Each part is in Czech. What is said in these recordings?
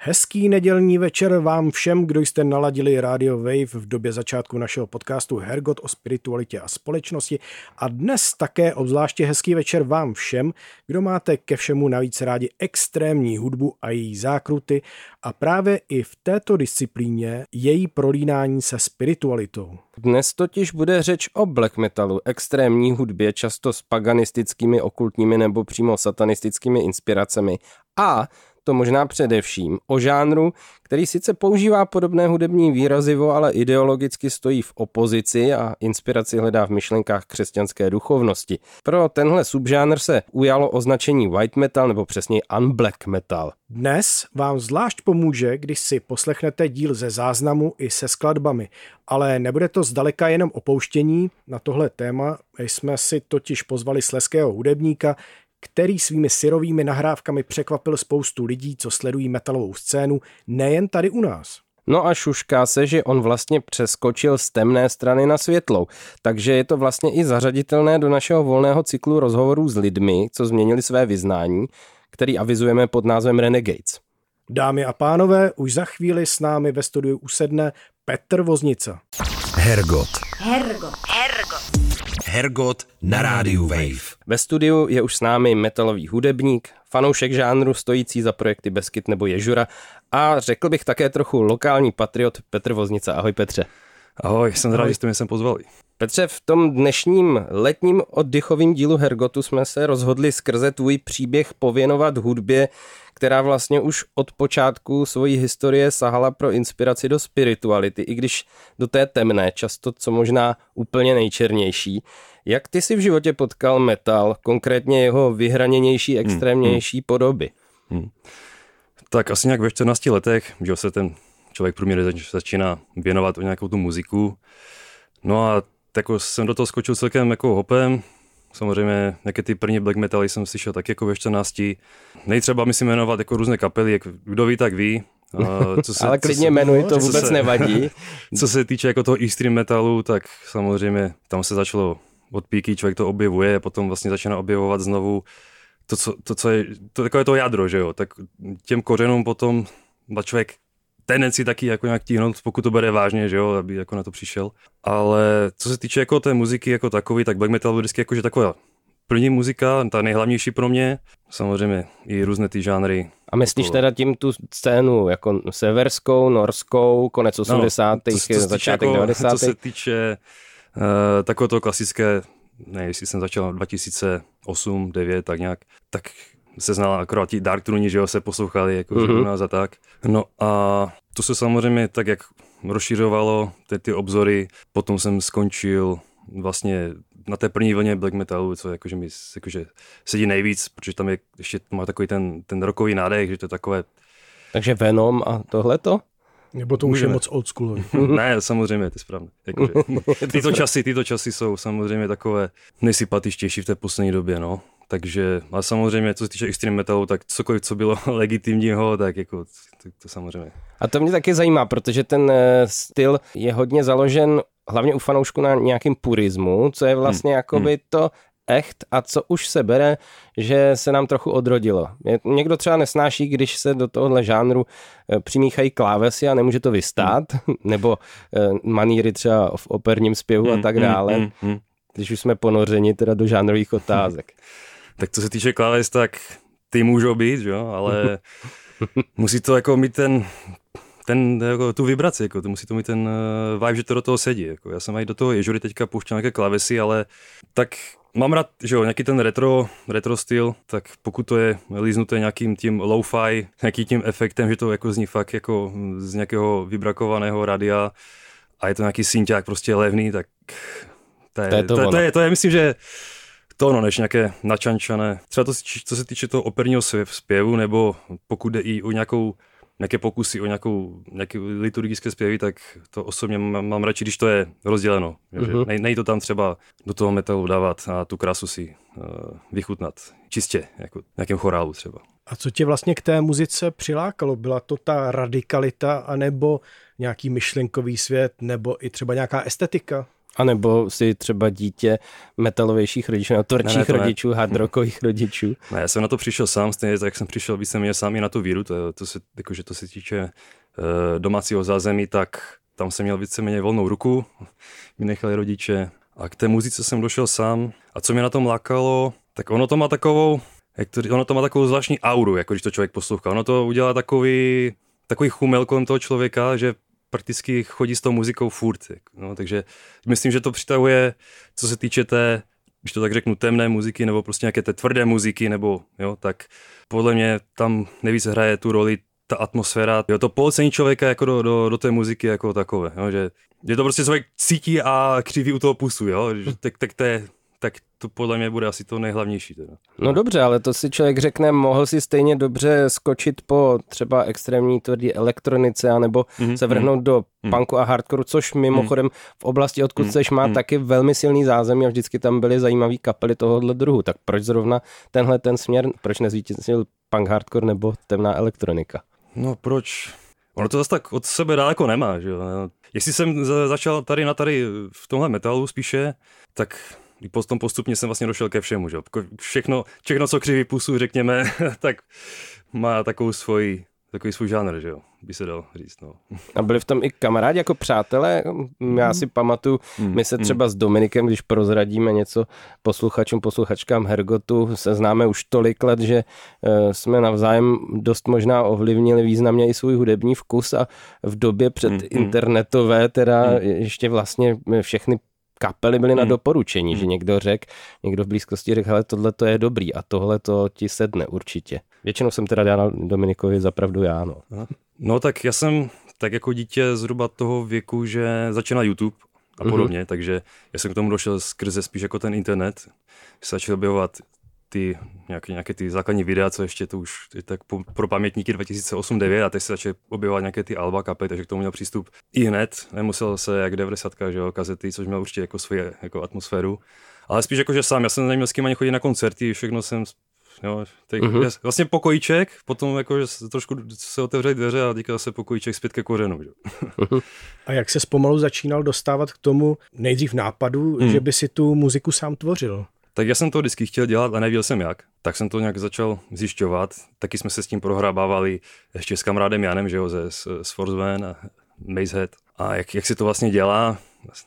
Hezký nedělní večer vám všem, kdo jste naladili Radio Wave v době začátku našeho podcastu Hergot o spiritualitě a společnosti. A dnes také obzvláště hezký večer vám všem, kdo máte ke všemu navíc rádi extrémní hudbu a její zákruty. A právě i v této disciplíně její prolínání se spiritualitou. Dnes totiž bude řeč o black metalu, extrémní hudbě, často s paganistickými, okultními nebo přímo satanistickými inspiracemi. A to možná především o žánru, který sice používá podobné hudební výrazivo, ale ideologicky stojí v opozici a inspiraci hledá v myšlenkách křesťanské duchovnosti. Pro tenhle subžánr se ujalo označení white metal nebo přesněji unblack metal. Dnes vám zvlášť pomůže, když si poslechnete díl ze záznamu i se skladbami, ale nebude to zdaleka jenom opouštění. Na tohle téma jsme si totiž pozvali sleského hudebníka, který svými syrovými nahrávkami překvapil spoustu lidí, co sledují metalovou scénu, nejen tady u nás. No a šušká se, že on vlastně přeskočil z temné strany na světlou, takže je to vlastně i zařaditelné do našeho volného cyklu rozhovorů s lidmi, co změnili své vyznání, který avizujeme pod názvem Renegades. Dámy a pánové, už za chvíli s námi ve studiu usedne Petr Voznica. Hergot. Hergot. Hergot. Hergot na rádiu Wave. Ve studiu je už s námi metalový hudebník, fanoušek žánru stojící za projekty Beskyt nebo Ježura a řekl bych také trochu lokální patriot Petr Voznica. Ahoj Petře. Ahoj, jsem rád, že jste mě sem pozvali. Petře, v tom dnešním letním oddychovým dílu Hergotu jsme se rozhodli skrze tvůj příběh pověnovat hudbě, která vlastně už od počátku svojí historie sahala pro inspiraci do spirituality, i když do té temné, často co možná úplně nejčernější. Jak ty si v životě potkal metal, konkrétně jeho vyhraněnější, hmm, extrémnější hmm, podoby? Hmm. Tak asi nějak ve 14 letech, že se ten člověk průměrně začíná věnovat o nějakou tu muziku. No a jako jsem do toho skočil celkem jako hopem, Samozřejmě nějaké ty první black metaly jsem slyšel tak jako ve 14. Nejtřeba mi si jmenovat jako různé kapely, jak kdo ví, tak ví. Co se, Ale klidně jmenuji, to vůbec se, nevadí. Co se týče jako toho extreme metalu, tak samozřejmě tam se začalo od píky, člověk to objevuje, a potom vlastně začíná objevovat znovu to, co, to, co je, to takové to jádro, že jo, tak těm kořenům potom člověk tendenci taky jako nějak tíhnout, pokud to bere vážně, že jo, aby jako na to přišel. Ale co se týče jako té muziky jako takový, tak black metal byl vždycky jakože taková první muzika, ta nejhlavnější pro mě, samozřejmě i různé ty žánry. A myslíš jako... teda tím tu scénu jako severskou, norskou, konec 80. No, to, to začátek jako, 90. Co se týče uh, takové to klasické, ne, jestli jsem začal 2008, 9, tak nějak, tak se znala akorát ti Dark Truni, že jo, se poslouchali jako mm-hmm. u nás a tak. No a to se samozřejmě tak, jak rozšiřovalo ty, ty obzory, potom jsem skončil vlastně na té první vlně black metalu, co jakože mi jakože sedí nejvíc, protože tam je ještě má takový ten, ten rokový nádech, že to je takové... Takže Venom a tohleto? Nebo to už je moc old school. ne, samozřejmě, to je správně. Jakože, tyto, časy, tyto časy jsou samozřejmě takové nejsympatičtější v té poslední době, no. Takže, a samozřejmě, co se týče extreme metalu, tak cokoliv, co bylo legitimního, tak jako, to, to samozřejmě. A to mě taky zajímá, protože ten eh, styl je hodně založen hlavně u fanoušku na nějakým purismu, co je vlastně hmm. jakoby hmm. to echt a co už se bere, že se nám trochu odrodilo. Někdo třeba nesnáší, když se do tohohle žánru eh, přimíchají klávesy a nemůže to vystát, hmm. nebo eh, maníry třeba v operním zpěvu hmm. a tak dále, hmm. Hmm. když už jsme ponořeni teda do žánrových otázek. Tak co se týče kláves, tak ty můžou být, jo, ale musí to jako mít ten, ten, jako, tu vibraci, jako, to musí to mít ten uh, vibe, že to do toho sedí. Jako. Já jsem i do toho ježury teďka pouštěl nějaké klávesy, ale tak mám rád, že jo, nějaký ten retro, retro styl, tak pokud to je líznuté nějakým tím low-fi, nějakým tím efektem, že to jako zní fakt jako z nějakého vybrakovaného radia a je to nějaký synťák prostě levný, tak to je, to je, to, to, to je, to je myslím, že to no, než nějaké načančané. Třeba to, co se týče toho operního zpěvu, nebo pokud jde i o nějakou nějaké pokusy o nějakou, nějaké liturgické zpěvy, tak to osobně mám, mám radši, když to je rozděleno. Mm-hmm. Nej, nej to tam třeba do toho metalu dávat a tu krásu si uh, vychutnat čistě, jako nějakém chorálu třeba. A co tě vlastně k té muzice přilákalo? Byla to ta radikalita, anebo nějaký myšlenkový svět, nebo i třeba nějaká estetika? A nebo si třeba dítě metalovějších rodičů, nebo tvrdších ne, ne, rodičů, hard rockových rodičů? Ne, já jsem na to přišel sám, stejně tak jsem přišel víceméně sám i na tu víru, to, to se, jakože to se týče uh, domácího zázemí, tak tam jsem měl víceméně volnou ruku, mi nechali rodiče a k té muzice jsem došel sám. A co mě na tom lákalo, tak ono to má takovou, jak to, ono to má takovou zvláštní auru, jako když to člověk poslouchá. Ono to udělá takový, takový chumel kolem toho člověka, že prakticky chodí s tou muzikou furt. No, takže myslím, že to přitahuje, co se týče té, když to tak řeknu, temné muziky, nebo prostě nějaké té tvrdé muziky, nebo jo, tak podle mě tam nejvíc hraje tu roli ta atmosféra, jo, to polcení člověka jako do, do, do té muziky jako takové, jo, že, že to prostě člověk cítí a křiví u toho pusu, jo, že, tak, tak to je, to podle mě bude asi to nejhlavnější. Teda. No dobře, ale to si člověk řekne, mohl si stejně dobře skočit po třeba extrémní tvrdý elektronice, anebo mm-hmm. se vrhnout do mm-hmm. punku a hardcoreu, což mimochodem mm-hmm. v oblasti, odkud mm-hmm. seš, má mm-hmm. taky velmi silný zázemí a vždycky tam byly zajímavé kapely tohohle druhu. Tak proč zrovna tenhle ten směr, proč nezvítězil punk hardcore nebo temná elektronika? No proč? Ono to zase tak od sebe daleko nemá, že jo. Jestli jsem začal tady na tady v tomhle metalu spíše, tak potom postupně jsem vlastně došel ke všemu, že. Všechno, všechno, co křiví pusu, řekněme, tak má takovou svoji takový svůj žánr, že jo, by se dal říct. No. A byli v tom i kamarádi jako přátelé? Já si pamatuju, mm, my se mm. třeba s Dominikem, když prozradíme něco posluchačům, posluchačkám Hergotu, se známe už tolik let, že uh, jsme navzájem dost možná ovlivnili významně i svůj hudební vkus a v době před mm, internetové teda mm. ještě vlastně všechny kapely byly hmm. na doporučení, hmm. že někdo řekl, někdo v blízkosti řekl, hele, tohle to je dobrý a tohle to ti sedne určitě. Většinou jsem teda dal Dominikovi zapravdu já, no. No tak já jsem tak jako dítě zhruba toho věku, že začínal YouTube a mhm. podobně, mm-hmm. takže já jsem k tomu došel skrze spíš jako ten internet. Se začal objevovat ty nějaké, nějaké ty základní videa, co ještě to už je tak pro pamětníky 2008-2009 a teď se začaly objevovat nějaké ty alba kapely, takže k tomu měl přístup i hned, nemusel se jak 90 že jo, kazety, což měl určitě jako svoji jako atmosféru, ale spíš jako, že sám, já jsem neměl s kým ani chodit na koncerty, všechno jsem Jo, tak uh-huh. Vlastně pokojíček, potom jako, že se trošku se otevřely dveře a teďka zase pokojíček zpět ke kořenu. Že? Uh-huh. A jak se pomalu začínal dostávat k tomu nejdřív nápadu, hmm. že by si tu muziku sám tvořil? Tak já jsem to vždycky chtěl dělat a nevěděl jsem jak. Tak jsem to nějak začal zjišťovat. Taky jsme se s tím prohrabávali ještě s kamarádem Janem, že jo, ze, z, a Mazehead. A jak, jak si to vlastně dělá,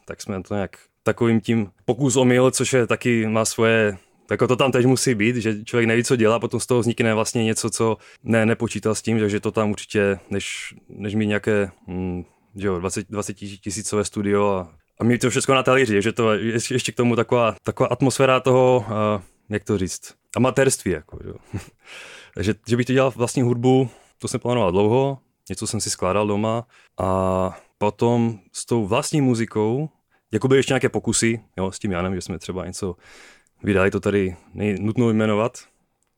tak jsme to nějak takovým tím pokus omyl, což je taky má svoje jako to tam teď musí být, že člověk neví, co dělá, potom z toho vznikne vlastně něco, co ne, nepočítal s tím, takže to tam určitě, než, než mít nějaké hm, že jo, 20, 20 tisícové studio a a mít to všechno na talíři, že to je ještě k tomu taková, taková atmosféra toho, uh, jak to říct, amatérství. Jako, jo. Takže že bych to dělal vlastní hudbu, to jsem plánoval dlouho, něco jsem si skládal doma a potom s tou vlastní muzikou, jako byly ještě nějaké pokusy, jo, s tím Janem, že jsme třeba něco vydali, to tady nutno jmenovat,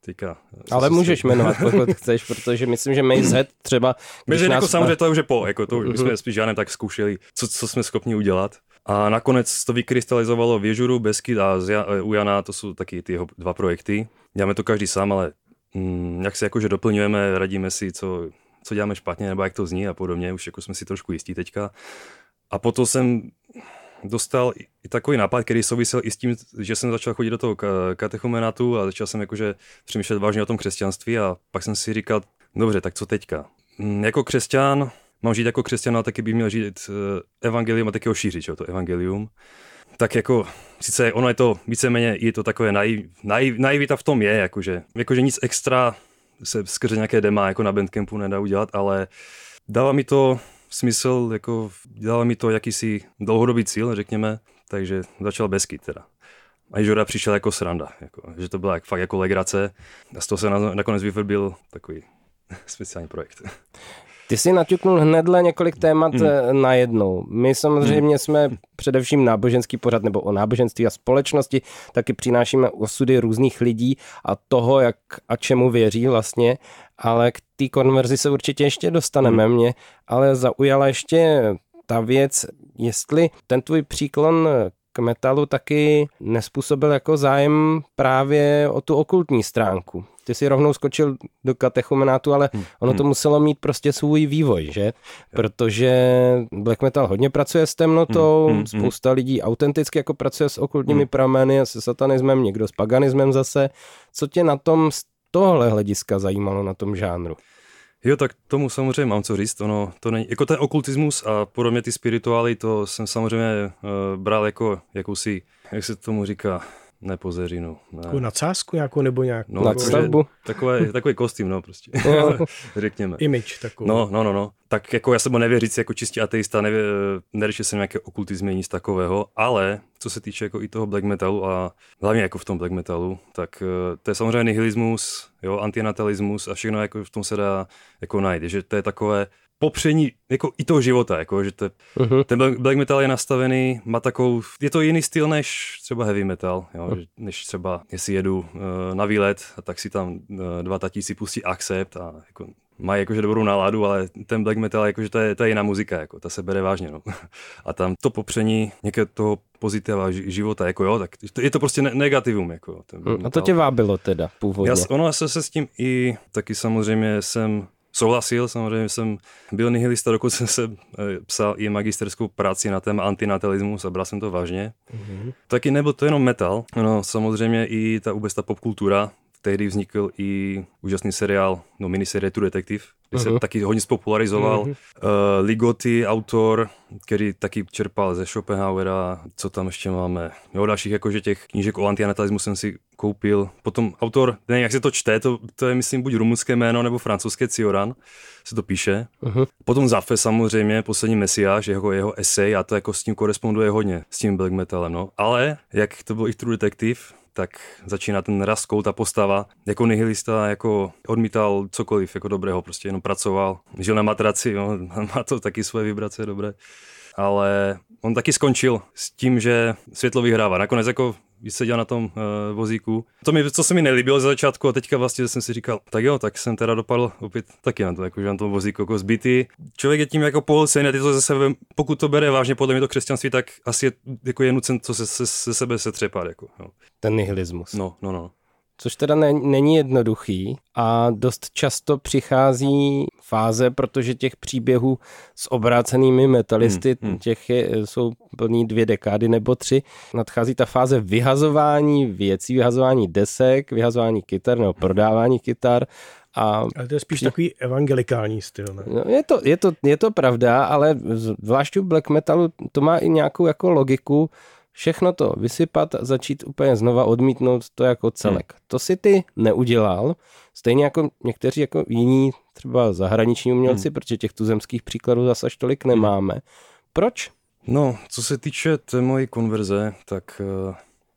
Teďka, Ale můžeš si... jmenovat, pokud chceš, protože myslím, že Maze třeba... Maze jako samozřejmě to už je po, jako to, my jsme spíš žádném tak zkoušeli, co, co jsme schopni udělat. A nakonec to vykrystalizovalo v Ježuru, Beskyt a u Jana, to jsou taky ty jeho dva projekty. Děláme to každý sám, ale mm, jak se jakože doplňujeme, radíme si, co, co děláme špatně, nebo jak to zní a podobně, už jako jsme si trošku jistí teďka. A potom jsem dostal i takový nápad, který souvisel i s tím, že jsem začal chodit do toho katechumenátu a začal jsem jakože přemýšlet vážně o tom křesťanství a pak jsem si říkal, dobře, tak co teďka? Mm, jako křesťan mám žít jako křesťan, ale taky bych měl žít eh, evangelium a taky ho šířit, to evangelium. Tak jako, sice ono je to víceméně, je to takové naiv, naiv, naivita v tom je, jakože, jakože nic extra se skrze nějaké dema jako na Bandcampu nedá udělat, ale dává mi to smysl, jako dává mi to jakýsi dlouhodobý cíl, řekněme, takže začal Beskyt teda. A Žora přišel jako sranda, jako, že to byla jak, fakt jako legrace a z toho se nakonec vyvrbil takový speciální projekt. Ty jsi naťuknul hnedle několik témat mm. najednou. My samozřejmě mm. jsme především náboženský pořad nebo o náboženství a společnosti, taky přinášíme osudy různých lidí a toho, jak a čemu věří vlastně, ale k té konverzi se určitě ještě dostaneme. Mm. Mě ale zaujala ještě ta věc, jestli ten tvůj příklon metalu taky nespůsobil jako zájem právě o tu okultní stránku. Ty si rovnou skočil do katechumenátu, ale hmm. ono to hmm. muselo mít prostě svůj vývoj, že? Protože black metal hodně pracuje s temnotou, hmm. Spousta lidí autenticky jako pracuje s okultními prameny a se satanismem, někdo s paganismem zase. Co tě na tom z tohle hlediska zajímalo na tom žánru? Jo, tak tomu samozřejmě mám co říct. Ono, to není, jako ten okultismus a podobně ty spirituály, to jsem samozřejmě uh, bral jako jakousi, jak se tomu říká, ne pozeřinu. Ne. Takovou nadsázku nějakou nebo nějak? No, nadstavbu? Takové, takový kostým, no prostě, řekněme. Image takový. No, no, no, no. Tak jako já jsem nevěřící jako čistý ateista, nevě, neřešil jsem nějaké okultizmy, nic takového, ale co se týče jako i toho black metalu a hlavně jako v tom black metalu, tak eh, to je samozřejmě nihilismus, jo, antinatalismus a všechno jako v tom se dá jako najít, že to je takové popření jako i toho života, jako, že to, uh-huh. ten black metal je nastavený, má takovou, je to jiný styl než třeba heavy metal, jo, uh-huh. než třeba, jestli jedu uh, na výlet, a tak si tam uh, dva tatí si pustí Accept a jako, mají jakože dobrou náladu, ale ten black metal, jakože to je, to je jiná muzika, jako, ta se bere vážně, no. A tam to popření někde toho pozitiva života, jako jo, tak je to prostě negativum, jako. Ten a to tě vábilo teda původně? Já, ono se, se s tím i taky samozřejmě jsem souhlasil, samozřejmě jsem byl nihilista, dokud jsem se eh, psal i magisterskou práci na téma antinatalismus a bral jsem to vážně. Mm-hmm. Taky nebyl to jenom metal, no samozřejmě i ta vůbec ta popkultura, tehdy vznikl i úžasný seriál, no miniserie True Detective, kde uh-huh. se taky hodně spopularizoval. Uh-huh. Uh, Ligoty, autor, který taky čerpal ze Schopenhauera, co tam ještě máme. Jo, dalších jakože těch knížek o antianatalismu jsem si koupil. Potom autor, ne, jak se to čte, to, to je myslím buď rumunské jméno nebo francouzské Cioran, se to píše. Uh-huh. Potom Zafe samozřejmě, poslední mesiáš, jeho, jeho esej a to jako s tím koresponduje hodně, s tím black metalem, no. Ale, jak to bylo i v True Detective, tak začíná ten Raskol, ta postava, jako nihilista, jako odmítal cokoliv jako dobrého, prostě jenom pracoval, žil na matraci, jo, má to taky svoje vibrace dobré, ale on taky skončil s tím, že světlo vyhrává. Nakonec jako seděl na tom uh, vozíku. To mi, co se mi nelíbilo ze začátku a teďka vlastně jsem si říkal, tak jo, tak jsem teda dopadl opět taky na to, jako, že na tom vozíku jako zbytý. Člověk je tím jako pohlcený a ty to ze sebe, pokud to bere vážně podle mě to křesťanství, tak asi je, jako je nucen to se, se, se sebe se třepat. Jako, jo. Ten nihilismus. No, no, no což teda ne, není jednoduchý a dost často přichází fáze, protože těch příběhů s obrácenými metalisty, hmm, hmm. těch je, jsou plný dvě dekády nebo tři, nadchází ta fáze vyhazování věcí, vyhazování desek, vyhazování kytar nebo prodávání kytar a ale to je spíš při... takový evangelikální styl, ne? No, je, to, je, to, je to pravda, ale zvlášť u black metalu to má i nějakou jako logiku, všechno to vysypat, začít úplně znova odmítnout to jako celek. Hmm. To si ty neudělal, stejně jako někteří jako jiní třeba zahraniční umělci, hmm. protože těch tuzemských příkladů zase až tolik nemáme. Proč? No, co se týče té mojí konverze, tak uh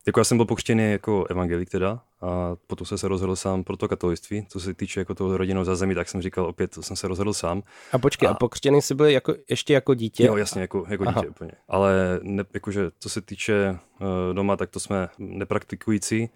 jako já jsem byl pokřtěný jako evangelik teda a potom jsem se rozhodl sám pro to katolictví. Co se týče jako toho rodinnou zázemí, tak jsem říkal opět, to jsem se rozhodl sám. A počkej, a, a pokřtěný jsi byl jako, ještě jako dítě? Jo, jasně, jako, jako dítě úplně. Ale ne, jakože, co se týče uh, doma, tak to jsme nepraktikující.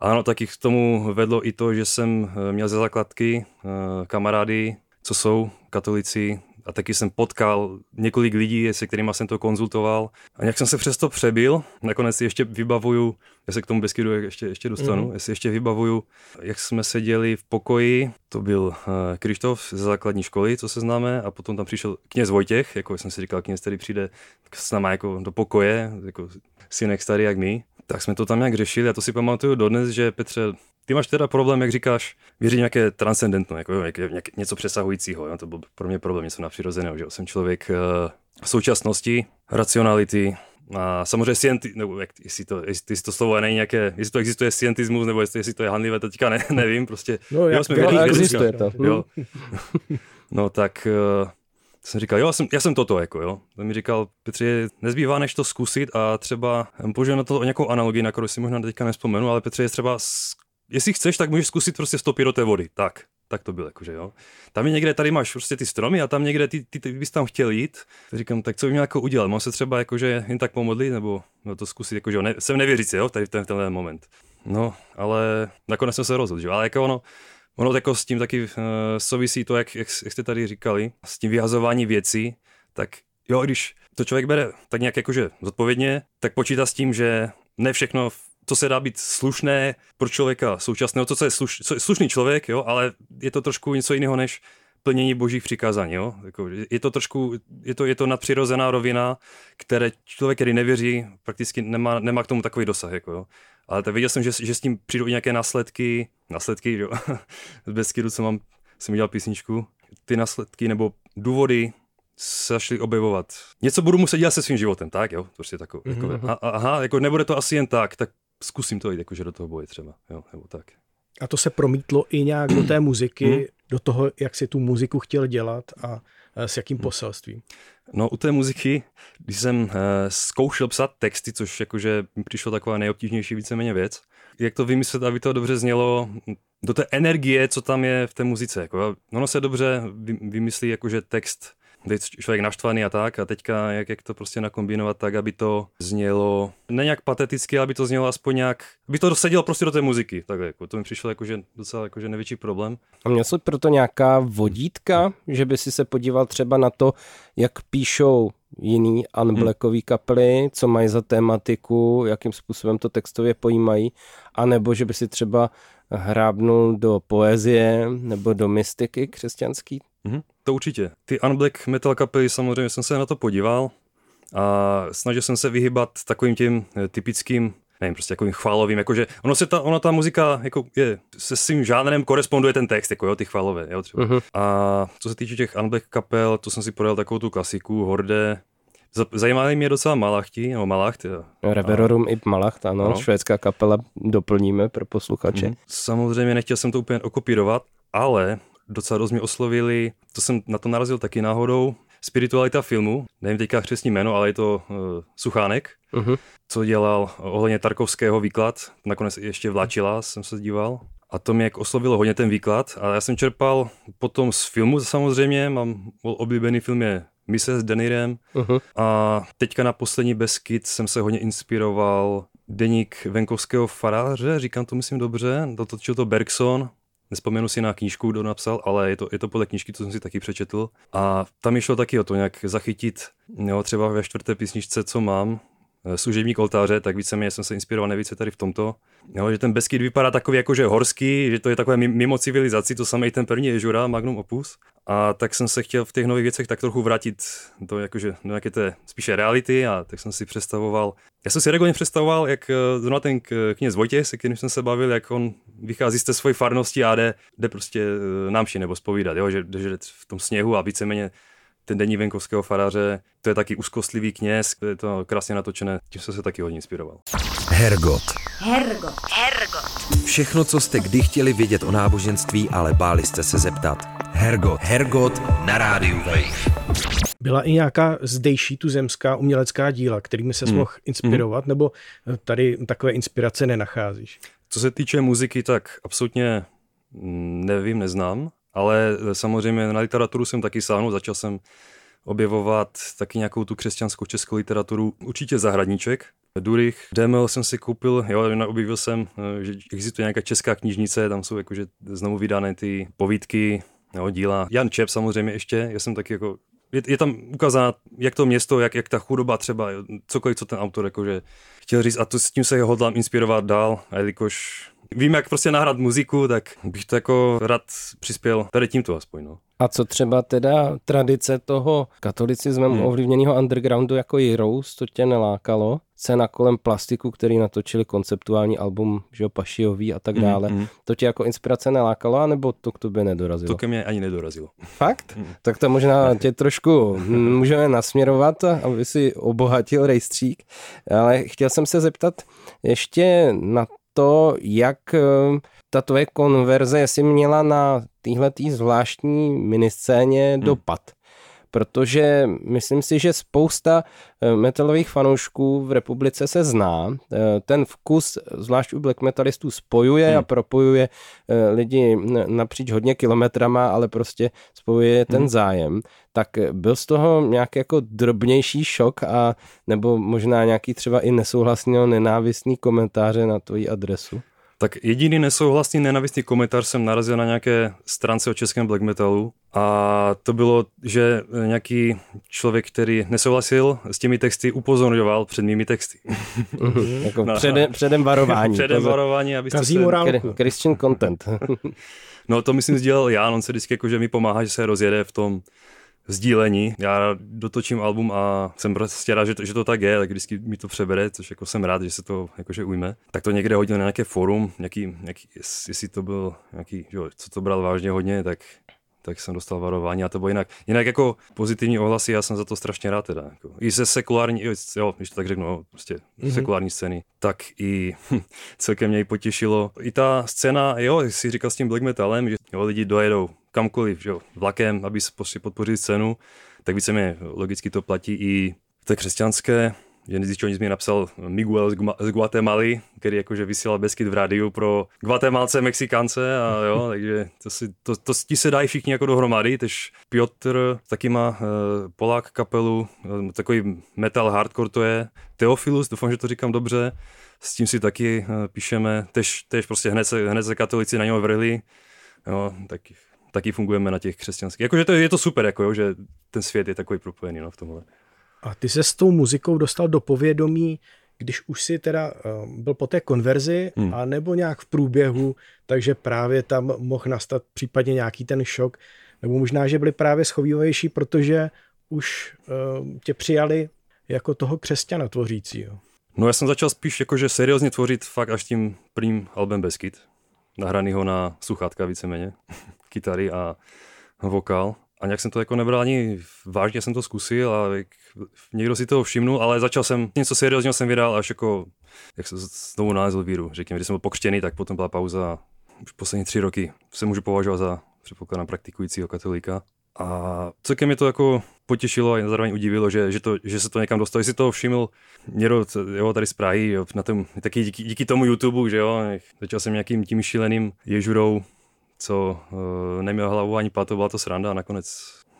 Ano, taky k tomu vedlo i to, že jsem eh, měl ze základky uh, kamarády, co jsou katolici, a taky jsem potkal několik lidí, se kterými jsem to konzultoval. A nějak jsem se přesto přebil. Nakonec si ještě vybavuju, já se k tomu Beskidu ještě, ještě dostanu, mm. já si ještě vybavuju, jak jsme seděli v pokoji, to byl uh, Krištof ze základní školy, co se známe, a potom tam přišel kněz Vojtěch, jako jsem si říkal, kněz, který přijde s náma jako do pokoje, jako synek starý jak my. Tak jsme to tam nějak řešili a to si pamatuju dodnes, že Petře, ty máš teda problém, jak říkáš, věří nějaké transcendentno, jako jo, nějaké, něco přesahujícího. Jo? To byl pro mě problém, něco napřirozeného, že jsem člověk uh, současnosti, racionality, a samozřejmě scienti, nebo jak, jestli, to, jestli to slovo není nějaké, jestli to existuje scientismus, nebo jestli, jestli to je hanlivé, to teďka ne, nevím, prostě. No, jak, jsme jak, jak existuje to. Jo. No tak uh, jsem říkal, jo, já jsem, já jsem toto, jako jo. To mi říkal, Petře, nezbývá než to zkusit a třeba, použiju na to nějakou analogii, na kterou si možná teďka nespomenu, ale Petře je třeba jestli chceš, tak můžeš zkusit prostě vstoupit do té vody. Tak, tak to bylo, jakože jo. Tam je někde, tady máš prostě ty stromy a tam někde ty, ty, ty bys tam chtěl jít. Tak říkám, tak co bych měl jako udělat? Mám se třeba jakože jen tak pomodlit, nebo no to zkusit, jakože jo, ne, jsem nevěřící, jo, tady v ten, tenhle moment. No, ale nakonec jsem se rozhodl, že? ale jako ono, ono jako s tím taky uh, souvisí to, jak, jak, jak, jste tady říkali, s tím vyhazování věcí, tak jo, když to člověk bere tak nějak jakože zodpovědně, tak počítá s tím, že ne všechno co se dá být slušné pro člověka současného, to, co je, sluš, co je slušný člověk, jo, ale je to trošku něco jiného než plnění božích přikázání. Jo? Jako, je to trošku, je to, je to nadpřirozená rovina, které člověk, který nevěří, prakticky nemá, nemá k tomu takový dosah. Jako, jo? Ale tak viděl jsem, že, že s tím přijdou i nějaké následky, následky, jo? z Beskydu, co mám, jsem udělal písničku, ty následky nebo důvody se začaly objevovat. Něco budu muset dělat se svým životem, tak jo, prostě takové. Mm-hmm. Aha, jako nebude to asi jen tak, tak zkusím to jít jakože do toho boje třeba, jo, nebo tak. A to se promítlo i nějak do té muziky, hmm. do toho, jak si tu muziku chtěl dělat a s jakým hmm. poselstvím? No u té muziky, když jsem uh, zkoušel psát texty, což jakože mi přišlo taková nejobtížnější víceméně věc, jak to vymyslet, aby to dobře znělo, do té energie, co tam je v té muzice. Jako, ono se dobře vymyslí jakože text je člověk naštvaný a tak a teďka jak, jak to prostě nakombinovat tak, aby to znělo ne nějak pateticky, aby to znělo aspoň nějak, aby to dosadilo prostě do té muziky. Tak jako, to mi přišlo jako, že docela jako, že největší problém. A měl jsi proto nějaká vodítka, že by si se podíval třeba na to, jak píšou jiný unblackový kapely, co mají za tématiku, jakým způsobem to textově pojímají, anebo že by si třeba hrábnul do poezie nebo do mystiky křesťanský? Mm-hmm, to určitě. Ty unblack metal kapely, samozřejmě jsem se na to podíval a snažil jsem se vyhybat takovým tím eh, typickým nevím, prostě takovým chválovým, jakože ono se ta, ona ta muzika jako je, se svým žánrem koresponduje ten text, jako jo, ty chválové, jo, třeba. Uh-huh. A co se týče těch unblack kapel, to jsem si podal takovou tu klasiku, Horde, Zajímavé mě docela Malachti, nebo Malacht. Reverorum a... i Malacht, ano, no. švédská kapela, doplníme pro posluchače. Mm. Samozřejmě nechtěl jsem to úplně okopírovat, ale docela dost mě oslovili, to jsem na to narazil taky náhodou, spiritualita filmu, nevím teďka křesní jméno, ale je to uh, Suchánek, uh-huh. co dělal ohledně Tarkovského výklad, nakonec ještě vláčila, jsem se díval. A to mě jak oslovilo hodně ten výklad. A já jsem čerpal potom z filmu samozřejmě, mám oblíbený film je Mise s Denirem. Uh-huh. A teďka na poslední Beskyt jsem se hodně inspiroval deník venkovského faráře, říkám to myslím dobře, dotočil to Bergson, Nespomenu si na knížku, kdo napsal, ale je to, je to podle knížky, co jsem si taky přečetl. A tam mi šlo taky o to nějak zachytit, jo, třeba ve čtvrté písničce, co mám, služebník oltáře, tak víceméně jsem se inspiroval nejvíce tady v tomto. Jo, že ten Beskyd vypadá takový jakože horský, že to je takové mimo civilizaci, to samé ten první Ježura, Magnum Opus. A tak jsem se chtěl v těch nových věcech tak trochu vrátit do, jakože, do nějaké té spíše reality a tak jsem si představoval, já jsem si regulárně představoval, jak eh, zrovna ten kněz Vojtěch, se kterým jsem se bavil, jak on vychází z té svojí farnosti a jde, jde prostě eh, námši nebo spovídat, jo? Že, že v tom sněhu a víceméně ten denní venkovského faráře, to je taky úzkostlivý kněz, je to krásně natočené, tím jsem se taky hodně inspiroval. Hergot. Hergot. Hergot. Všechno, co jste kdy chtěli vědět o náboženství, ale báli jste se zeptat. Hergot. Hergot na rádiu Wave. Byla i nějaká zdejší tuzemská umělecká díla, kterými se hmm. mohl inspirovat, hmm. nebo tady takové inspirace nenacházíš? Co se týče muziky, tak absolutně nevím, neznám, ale samozřejmě na literaturu jsem taky sáhnul, začal jsem objevovat taky nějakou tu křesťanskou českou literaturu, určitě Zahradníček, Durich, Demel jsem si koupil, jo, objevil jsem, že existuje nějaká česká knižnice, tam jsou jakože znovu vydané ty povídky, jo, díla. Jan Čep samozřejmě ještě, já jsem taky jako je, je tam ukázáno, jak to město, jak, jak ta chudoba třeba, cokoliv, co ten autor jakože chtěl říct a to, s tím se hodlám inspirovat dál, a jelikož vím, jak prostě nahrát muziku, tak bych to jako rád přispěl tady tímto aspoň. No. A co třeba teda tradice toho katolicismem hmm. ovlivněného undergroundu jako Heroes, to tě nelákalo? Cena kolem plastiku, který natočili konceptuální album, že jo, Pašiový a tak hmm, dále. Hmm. To tě jako inspirace nelákalo, anebo to k tobě nedorazilo? To ke mně ani nedorazilo. Fakt? Hmm. Tak to možná tě trošku můžeme nasměrovat, aby si obohatil rejstřík. Ale chtěl jsem se zeptat ještě na to, jak eh, ta tvoje konverze, jestli měla na téhle zvláštní miniscéně hmm. dopad. Protože myslím si, že spousta eh, metalových fanoušků v republice se zná. Eh, ten vkus, zvlášť u black metalistů, spojuje hmm. a propojuje lidi napříč hodně kilometrama, ale prostě spojuje ten hmm. zájem. Tak byl z toho nějaký jako drobnější šok a nebo možná nějaký třeba i nesouhlasný nenávistný komentáře na tvoji adresu? Tak jediný nesouhlasný nenavistný komentář jsem narazil na nějaké stránce o českém black metalu a to bylo, že nějaký člověk, který nesouhlasil s těmi texty, upozorňoval před mými texty. jako no, předem, předem varování. předem varování, abyste Kazí morálku. Christian content. no to myslím sdílel já, on se vždycky jako, že mi pomáhá, že se rozjede v tom sdílení. Já dotočím album a jsem prostě rád, že to, že to tak je, tak vždycky mi to přebere, což jako jsem rád, že se to jakože ujme. Tak to někde hodil na nějaké forum, nějaký, nějaký jestli to byl nějaký, jo, co to bral vážně hodně, tak tak jsem dostal varování a to bylo jinak. Jinak jako pozitivní ohlasy, já jsem za to strašně rád teda. Jako. I ze sekulární, jo, když to tak řeknu, jo, prostě mm-hmm. sekulární scény, tak i hm, celkem mě potěšilo. I ta scéna, jo, si říkal s tím black metalem, že jo, lidi dojedou kamkoliv, že jo, vlakem, aby se prostě podpořili scénu, tak víceméně logicky to platí i v té křesťanské. Že nic mi napsal Miguel z Guatemaly, který jakože vysílal Beskyt v rádiu pro Guatemalce, Mexikance a jo, takže to, si, to, to ti se dají všichni jako dohromady, tež Piotr taky má uh, Polák kapelu, uh, takový metal hardcore to je, Teofilus, doufám, že to říkám dobře, s tím si taky uh, píšeme, tež, tež prostě hned se, hned se katolici na něho vrhli, jo, taky, taky fungujeme na těch křesťanských. Jakože to, je to super, jako jo, že ten svět je takový propojený no, v tomhle. A ty se s tou muzikou dostal do povědomí, když už si teda uh, byl po té konverzi, hmm. a nebo nějak v průběhu, takže právě tam mohl nastat případně nějaký ten šok, nebo možná, že byli právě schovývavější, protože už uh, tě přijali jako toho křesťana tvořícího. No já jsem začal spíš jakože seriózně tvořit fakt až tím prvním albem Beskid, nahranýho na sluchátka víceméně, kytary a vokál. A nějak jsem to jako nebral ani vážně, jsem to zkusil a jak, někdo si to všimnul, ale začal jsem, něco seriózního jsem vydal až jako, jak se znovu nalezl víru, řekněme, když jsem byl pokřtěný, tak potom byla pauza už poslední tři roky. Se můžu považovat za, předpokládám, praktikujícího katolíka. A celkem mě to jako potěšilo a zároveň udivilo, že, že, to, že se to někam dostalo. Jestli to všiml někdo jo, tady z Prahy, jo, na tom, taky díky, díky tomu YouTube, že jo, začal jsem nějakým tím šíleným ježurou co uh, neměl hlavu ani patu, byla to sranda a nakonec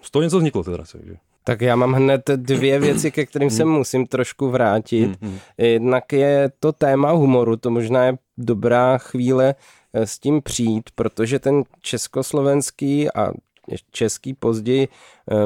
z toho něco vzniklo teda. Takže. Tak já mám hned dvě věci, ke kterým se musím trošku vrátit. Hmm, hmm. Jednak je to téma humoru, to možná je dobrá chvíle eh, s tím přijít, protože ten československý a český později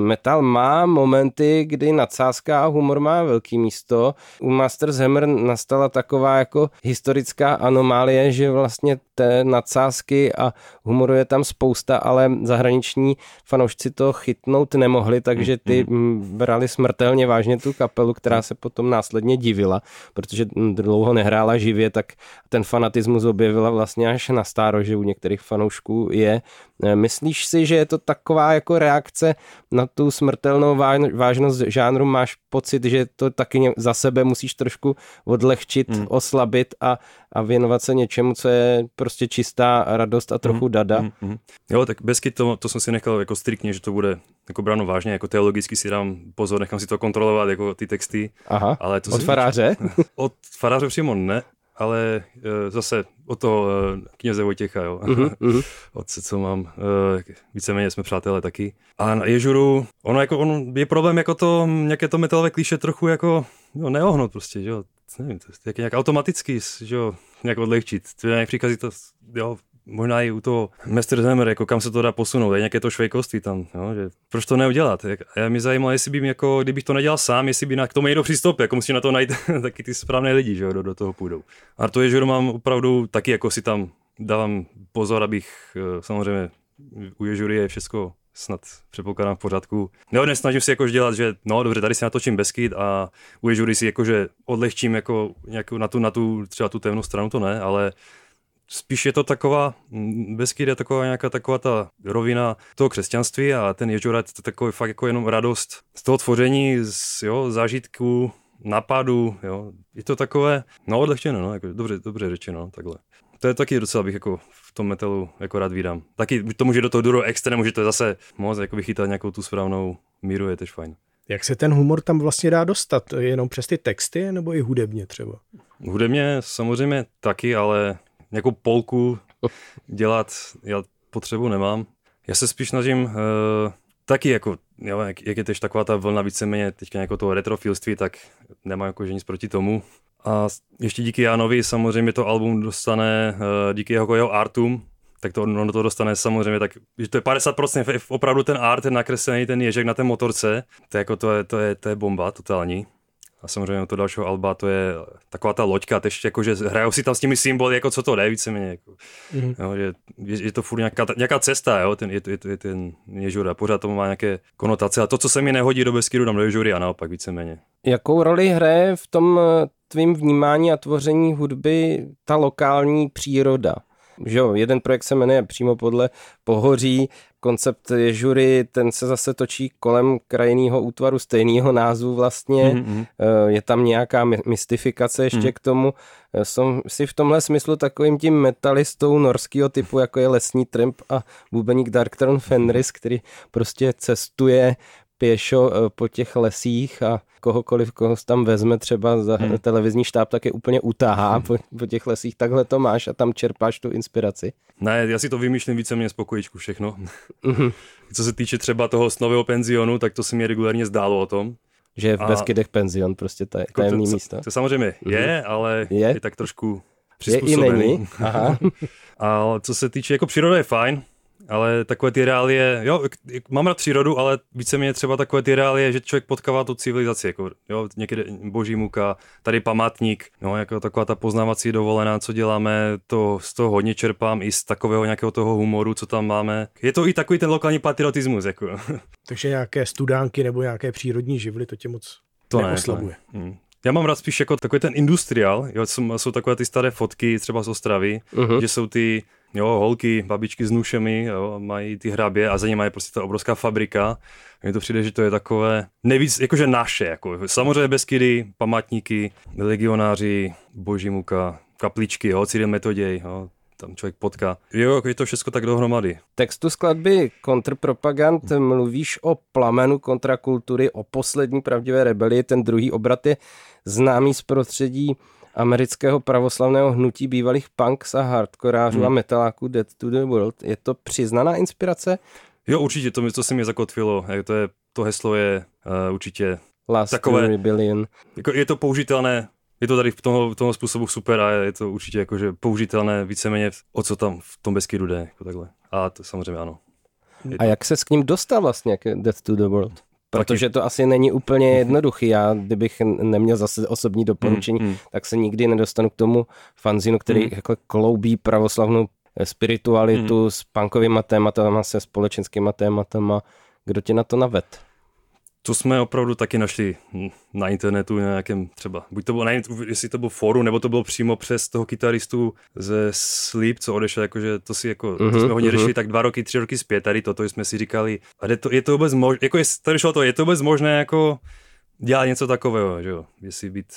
metal má momenty, kdy nadsázka a humor má velký místo. U Masters Hammer nastala taková jako historická anomálie, že vlastně té nadsázky a humoru je tam spousta, ale zahraniční fanoušci to chytnout nemohli, takže ty mm-hmm. brali smrtelně vážně tu kapelu, která se potom následně divila, protože dlouho nehrála živě, tak ten fanatismus objevila vlastně až na stáro, že u některých fanoušků je. Eh, myslíš si, že je to taková jako reakce na tu smrtelnou vážnost žánru máš pocit, že to taky za sebe musíš trošku odlehčit, mm. oslabit a, a věnovat se něčemu, co je prostě čistá radost a trochu mm. dada. Mm. Mm. Jo, tak bezky to, to jsem si nechal jako striktně, že to bude jako bráno vážně, jako teologicky si dám pozor, nechám si to kontrolovat, jako ty texty. Aha, ale to od si, faráře? Od faráře přímo ne, ale e, zase o toho e, kněze Vojtěcha, jo. Uh-huh, Otce, co mám, e, víceméně jsme přátelé taky. A na Ježuru, ono jako, on je problém jako to, nějaké to metalové klíše trochu jako, jo, neohnout prostě, jo. Nevím, to je nějak automaticky, že jo, nějak odlehčit. To je nějak příkazí to, jo, možná i u toho Mester Zemmer, jako kam se to dá posunout, je nějaké to švejkosti tam, jo, že proč to neudělat? Jak, já mě zajímalo, jestli by jako, kdybych to nedělal sám, jestli by na, k tomu někdo přistoupil, jako musí na to najít taky ty správné lidi, že jo, do, do toho půjdou. A to je, že mám opravdu taky jako si tam dávám pozor, abych eh, samozřejmě u Ježury je všechno snad předpokládám v pořádku. No, snažím si jakož dělat, že no dobře, tady si natočím Beskyt a u Ježury si jakože odlehčím jako nějakou na tu, na tu třeba tu temnou stranu, to ne, ale Spíš je to taková, Beskyd je taková nějaká taková ta rovina toho křesťanství a ten Ježorad je takový fakt jako jenom radost z toho tvoření, z jo, zážitku, napadu, jo. Je to takové, no odlehčené, no, jako dobře, dobře řečeno, no, takhle. To je taky docela bych jako v tom metalu jako rád vydám. Taky to může do toho duro extrému, že to je zase moc jako vychytat nějakou tu správnou míru, je tež fajn. Jak se ten humor tam vlastně dá dostat? Jenom přes ty texty nebo i hudebně třeba? Hudebně samozřejmě taky, ale nějakou polku dělat, já potřebu nemám. Já se spíš snažím uh, taky jako, jo, jak, jak je tež taková ta vlna víceméně teďka nějakou toho retrofilství, tak nemám jako nic proti tomu, A ještě díky Janovi samozřejmě to album dostane, eh, díky jeho, jeho artům, tak to ono to dostane samozřejmě tak, že to je 50% opravdu ten art, ten nakreslený, ten ježek na té motorce, to je, jako, to je, to je, to je bomba totální. A samozřejmě to dalšího alba to je taková ta loďka, teď jako, že hrajou si tam s těmi symboly, jako co to jde víceméně. Jako, mm-hmm. jo, že je, je, to furt nějaká, nějaká cesta, jo, ten, je, je, je, ten ježura, pořád to má nějaké konotace a to, co se mi nehodí do Beskyru, dám do ježury a naopak víceméně. Jakou roli hraje v tom eh, tvým vnímání a tvoření hudby ta lokální příroda? Že jo, jeden projekt se jmenuje přímo podle pohoří, koncept ježury, ten se zase točí kolem krajinného útvaru stejného názvu vlastně. Mm-hmm. Je tam nějaká mystifikace ještě mm. k tomu. Eh, jsem si v tomhle smyslu takovým tím metalistou norského typu, jako je Lesní Tramp a bubeník Darktron Fenris, který prostě cestuje pěšo eh, po těch lesích a kohokoliv, koho tam vezme třeba za hmm. televizní štáb, tak je úplně utáhá hmm. po, po těch lesích. Takhle to máš a tam čerpáš tu inspiraci. Ne, já si to vymýšlím víceméně z pokojičku všechno. Mm-hmm. Co se týče třeba toho snového penzionu, tak to se mi regulárně zdálo o tom. Že je v Beskydech penzion, prostě to je jako tajemný to, místo. To, to samozřejmě mm-hmm. je, ale je, je tak trošku přizpůsobený. Je i není. Aha. ale co se týče, jako příroda je fajn, ale takové ty reálie, jo, mám rád přírodu, ale více mě třeba takové ty reálie, že člověk potkává tu civilizaci, jako, jo, někde boží muka, tady památník, no, jako taková ta poznávací dovolená, co děláme, to z toho hodně čerpám i z takového nějakého toho humoru, co tam máme. Je to i takový ten lokální patriotismus, jako. Takže nějaké studánky nebo nějaké přírodní živly, to tě moc to neoslabuje. Ne, to ne. Hmm. Já mám rád spíš jako takový ten industriál, jo, jsou, jsou takové ty staré fotky třeba z Ostravy, uh-huh. že jsou ty jo, holky, babičky s nušemi, jo, mají ty hrabě a za ně mají prostě ta obrovská fabrika. Mně to přijde, že to je takové nejvíc, jakože naše, jako samozřejmě Beskydy, památníky, legionáři, boží muka, kapličky, jo, Cyril Metoděj, jo, tam člověk potká. Jo, jako je to všechno tak dohromady. Textu skladby Kontrpropagand mluvíš o plamenu kontrakultury, o poslední pravdivé rebelii. Ten druhý obrat je známý z prostředí amerického pravoslavného hnutí bývalých punks a hardkorářů hmm. a metaláků Dead to the World. Je to přiznaná inspirace? Jo, určitě, to, to se mi zakotvilo. To, je, to heslo je uh, určitě Last takové, Rebellion. Jako je to použitelné, je to tady v toho, toho způsobu super a je to určitě jakože použitelné víceméně o co tam v tom Beskydu jde, jako takhle. A to samozřejmě ano. Je a to... jak se s ním dostal vlastně k Death to the World? Protože to asi není úplně jednoduchý. Já, kdybych neměl zase osobní doporučení, hmm, hmm. tak se nikdy nedostanu k tomu fanzinu, který hmm. jako kloubí pravoslavnou spiritualitu hmm. s punkovými tématama, se společenskými tématama. Kdo tě na to naved? To jsme opravdu taky našli na internetu na nějakém třeba, buď to bylo, nevím, jestli to byl fórum, nebo to bylo přímo přes toho kytaristu ze Sleep, co odešel, jakože to si jako, uh-huh, to mhm, jsme hodně uh-huh. řešili tak dva roky, tři roky zpět, tady toto jsme si říkali, a je to, je to vůbec možné, jako je, tady šlo to, je to vůbec možné jako dělat něco takového, že jo, jestli být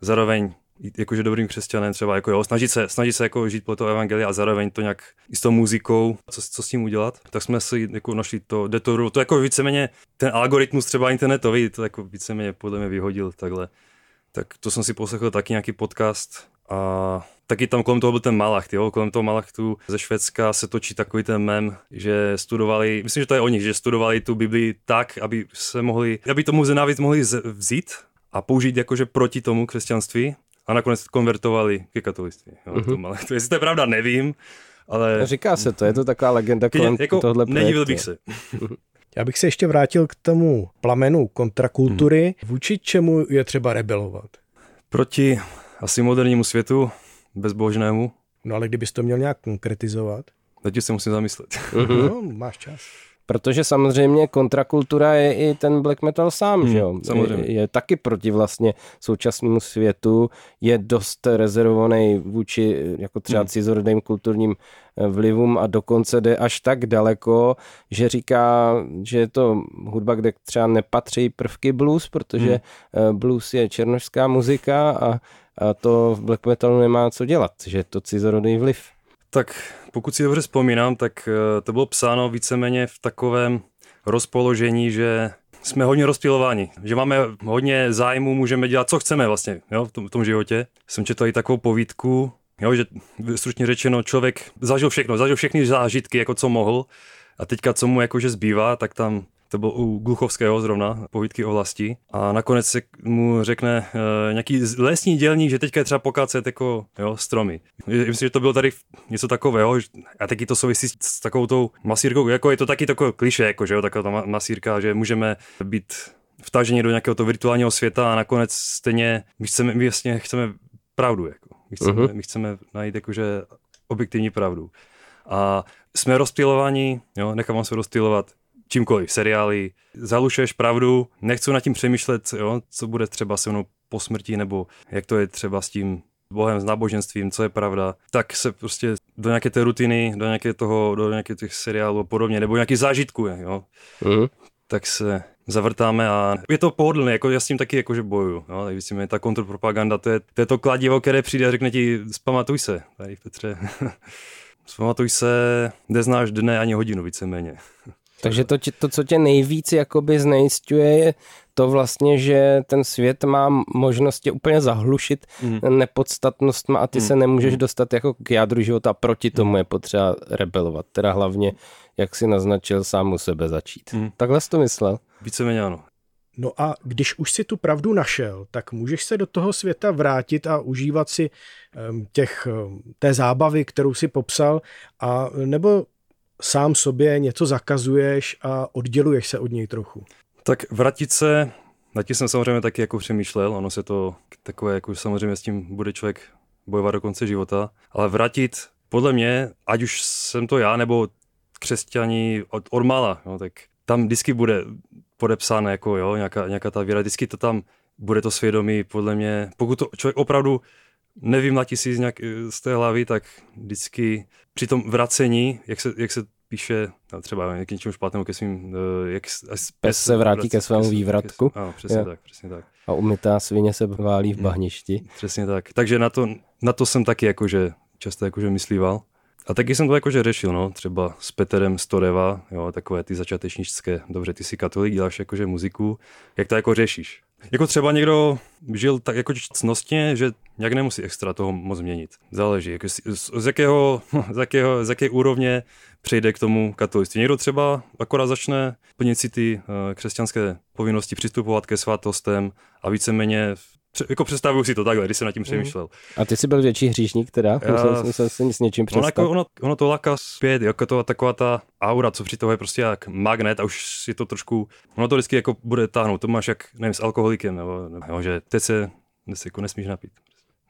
zároveň jakože dobrým křesťanem třeba, jako jo, snažit se, snažit se jako žít po to evangelia a zároveň to nějak i s tou muzikou, co, co s tím udělat, tak jsme si jako našli to, jde to, jako víceméně ten algoritmus třeba internetový, to jako víceméně podle mě vyhodil takhle. Tak to jsem si poslechl taky nějaký podcast a taky tam kolem toho byl ten Malach, jo? kolem toho Malachtu ze Švédska se točí takový ten mem, že studovali, myslím, že to je o nich, že studovali tu Bibli tak, aby se mohli, aby tomu zenávět mohli vzít a použít jakože proti tomu křesťanství a nakonec konvertovali ke katolictví. Jo, mm-hmm. to, ale to, jestli to je pravda, nevím, ale... Říká se to, je to taková legenda kolem jako tohle projektu. Nedivil bych se. Já bych se ještě vrátil k tomu plamenu kontrakultury. Hmm. Vůči čemu je třeba rebelovat? Proti asi modernímu světu, bezbožnému. No ale kdybys to měl nějak konkretizovat? Teď se musím zamyslet. Mm-hmm. No, máš čas. Protože samozřejmě kontrakultura je i ten black metal sám, hmm, že jo? Samozřejmě. Je, je taky proti vlastně současnému světu, je dost rezervovaný vůči jako třeba hmm. cizorodným kulturním eh, vlivům a dokonce jde až tak daleko, že říká, že je to hudba, kde třeba nepatří prvky blues, protože hmm. blues je černožská muzika a, a to v black metalu nemá co dělat, že je to cizorodý vliv. Tak pokud si dobře vzpomínám, tak eh, to bylo psáno víceméně v takovém rozpoložení, že jsme hodně rozptilováni, že máme hodně zájmu, můžeme dělat, co chceme vlastně jo, v, tom, v tom životě. Jsem četl i takovou povídku, jo, že stručně řečeno člověk zažil všechno, zažil všechny zážitky, jako co mohl a teďka co mu jakože zbývá, tak tam to byl u Gluchovského zrovna, povídky o vlasti. A nakonec se mu řekne uh, nějaký lesní dělník, že teďka je třeba pokácet jako jo, stromy. Myslím, že to bylo tady něco takového, a taky to souvisí s takovou tou masírkou, jako je to taky takové kliše, jako, že jo, taková ta masírka, že můžeme být vtažení do nějakého toho virtuálního světa a nakonec stejně my chceme, my vlastně chceme pravdu, jako. my, chceme, uh-huh. my chceme najít jakože objektivní pravdu. A jsme rozptilovaní, jo, nechám se rozptilovat čímkoliv, seriály, zalušuješ pravdu, nechci nad tím přemýšlet, jo, co bude třeba se mnou po smrti, nebo jak to je třeba s tím Bohem, s náboženstvím, co je pravda, tak se prostě do nějaké té rutiny, do nějaké toho, do nějakých těch seriálů a podobně, nebo nějaký zážitku, jo, mm. tak se zavrtáme a je to pohodlné, jako já s tím taky jakože bojuju. No, tak myslím, ta kontrapropaganda, to je, to je to kladivo, které přijde a řekne ti, zpamatuj se, tady Petře. zpamatuj se, neznáš dne ani hodinu víceméně. Takže to, to, co tě nejvíc jakoby znejistuje, je to vlastně, že ten svět má možnost tě úplně zahlušit mm. nepodstatnostma a ty mm. se nemůžeš mm. dostat jako k jádru života. Proti tomu mm. je potřeba rebelovat. Teda hlavně, jak si naznačil, sám u sebe začít. Mm. Takhle jsi to myslel? Víceméně ano. No a když už si tu pravdu našel, tak můžeš se do toho světa vrátit a užívat si těch, té zábavy, kterou si popsal, a nebo sám sobě něco zakazuješ a odděluješ se od něj trochu? Tak vrátit se, na tím jsem samozřejmě taky jako přemýšlel, ono se to takové, jako samozřejmě s tím bude člověk bojovat do konce života, ale vrátit, podle mě, ať už jsem to já, nebo křesťani od, od mala, no, tak tam vždycky bude podepsáno jako jo, nějaká, nějaká ta víra, vždycky to tam bude to svědomí, podle mě, pokud to člověk opravdu nevymlatí si z, nějak, z té hlavy, tak vždycky při tom vracení, jak se, jak se píše no, třeba k něčemu špatnému ke svým... Eh, jak, pes, pes se vrátí vrací, ke svému vývratku. Ke, ano, přesně jo. tak, přesně tak. A umytá svině se válí v hmm. bahništi. Přesně tak. Takže na to, na to jsem taky jakože často jakože myslíval. A taky jsem to jakože řešil, no, třeba s Peterem Storeva, jo, takové ty začátečnické, dobře, ty jsi katolik, děláš jakože muziku, jak to jako řešíš? Jako třeba někdo žil tak jako cnostně, že nějak nemusí extra toho moc měnit. Záleží, jako z, z, jakého, z, jakého, z jaké úrovně přejde k tomu katolictví. Někdo třeba akorát začne plnit si ty uh, křesťanské povinnosti, přistupovat ke svátostem a víceméně jako představuju si to takhle, když jsem nad tím mhm. přemýšlel. A ty jsi byl větší hříšník teda? Já... Musel, musel jsi s něčím přestat? Ono, jako, ono, ono to láká zpět, jako to taková ta aura, co při toho je prostě jak magnet a už si to trošku, ono to vždycky jako bude táhnout, to máš jak, nevím, s alkoholikem, nebo, nebo že teď se, teď se jako nesmíš napít.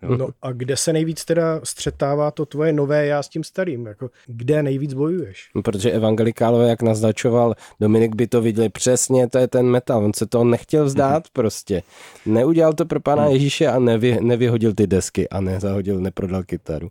No a kde se nejvíc teda střetává to tvoje nové já s tím starým? Jako, kde nejvíc bojuješ? No, protože evangelikálové, jak naznačoval Dominik, by to viděli přesně, to je ten metal. On se to nechtěl vzdát mm-hmm. prostě. Neudělal to pro pana mm. Ježíše a nevy, nevyhodil ty desky a nezahodil, neprodal kytaru.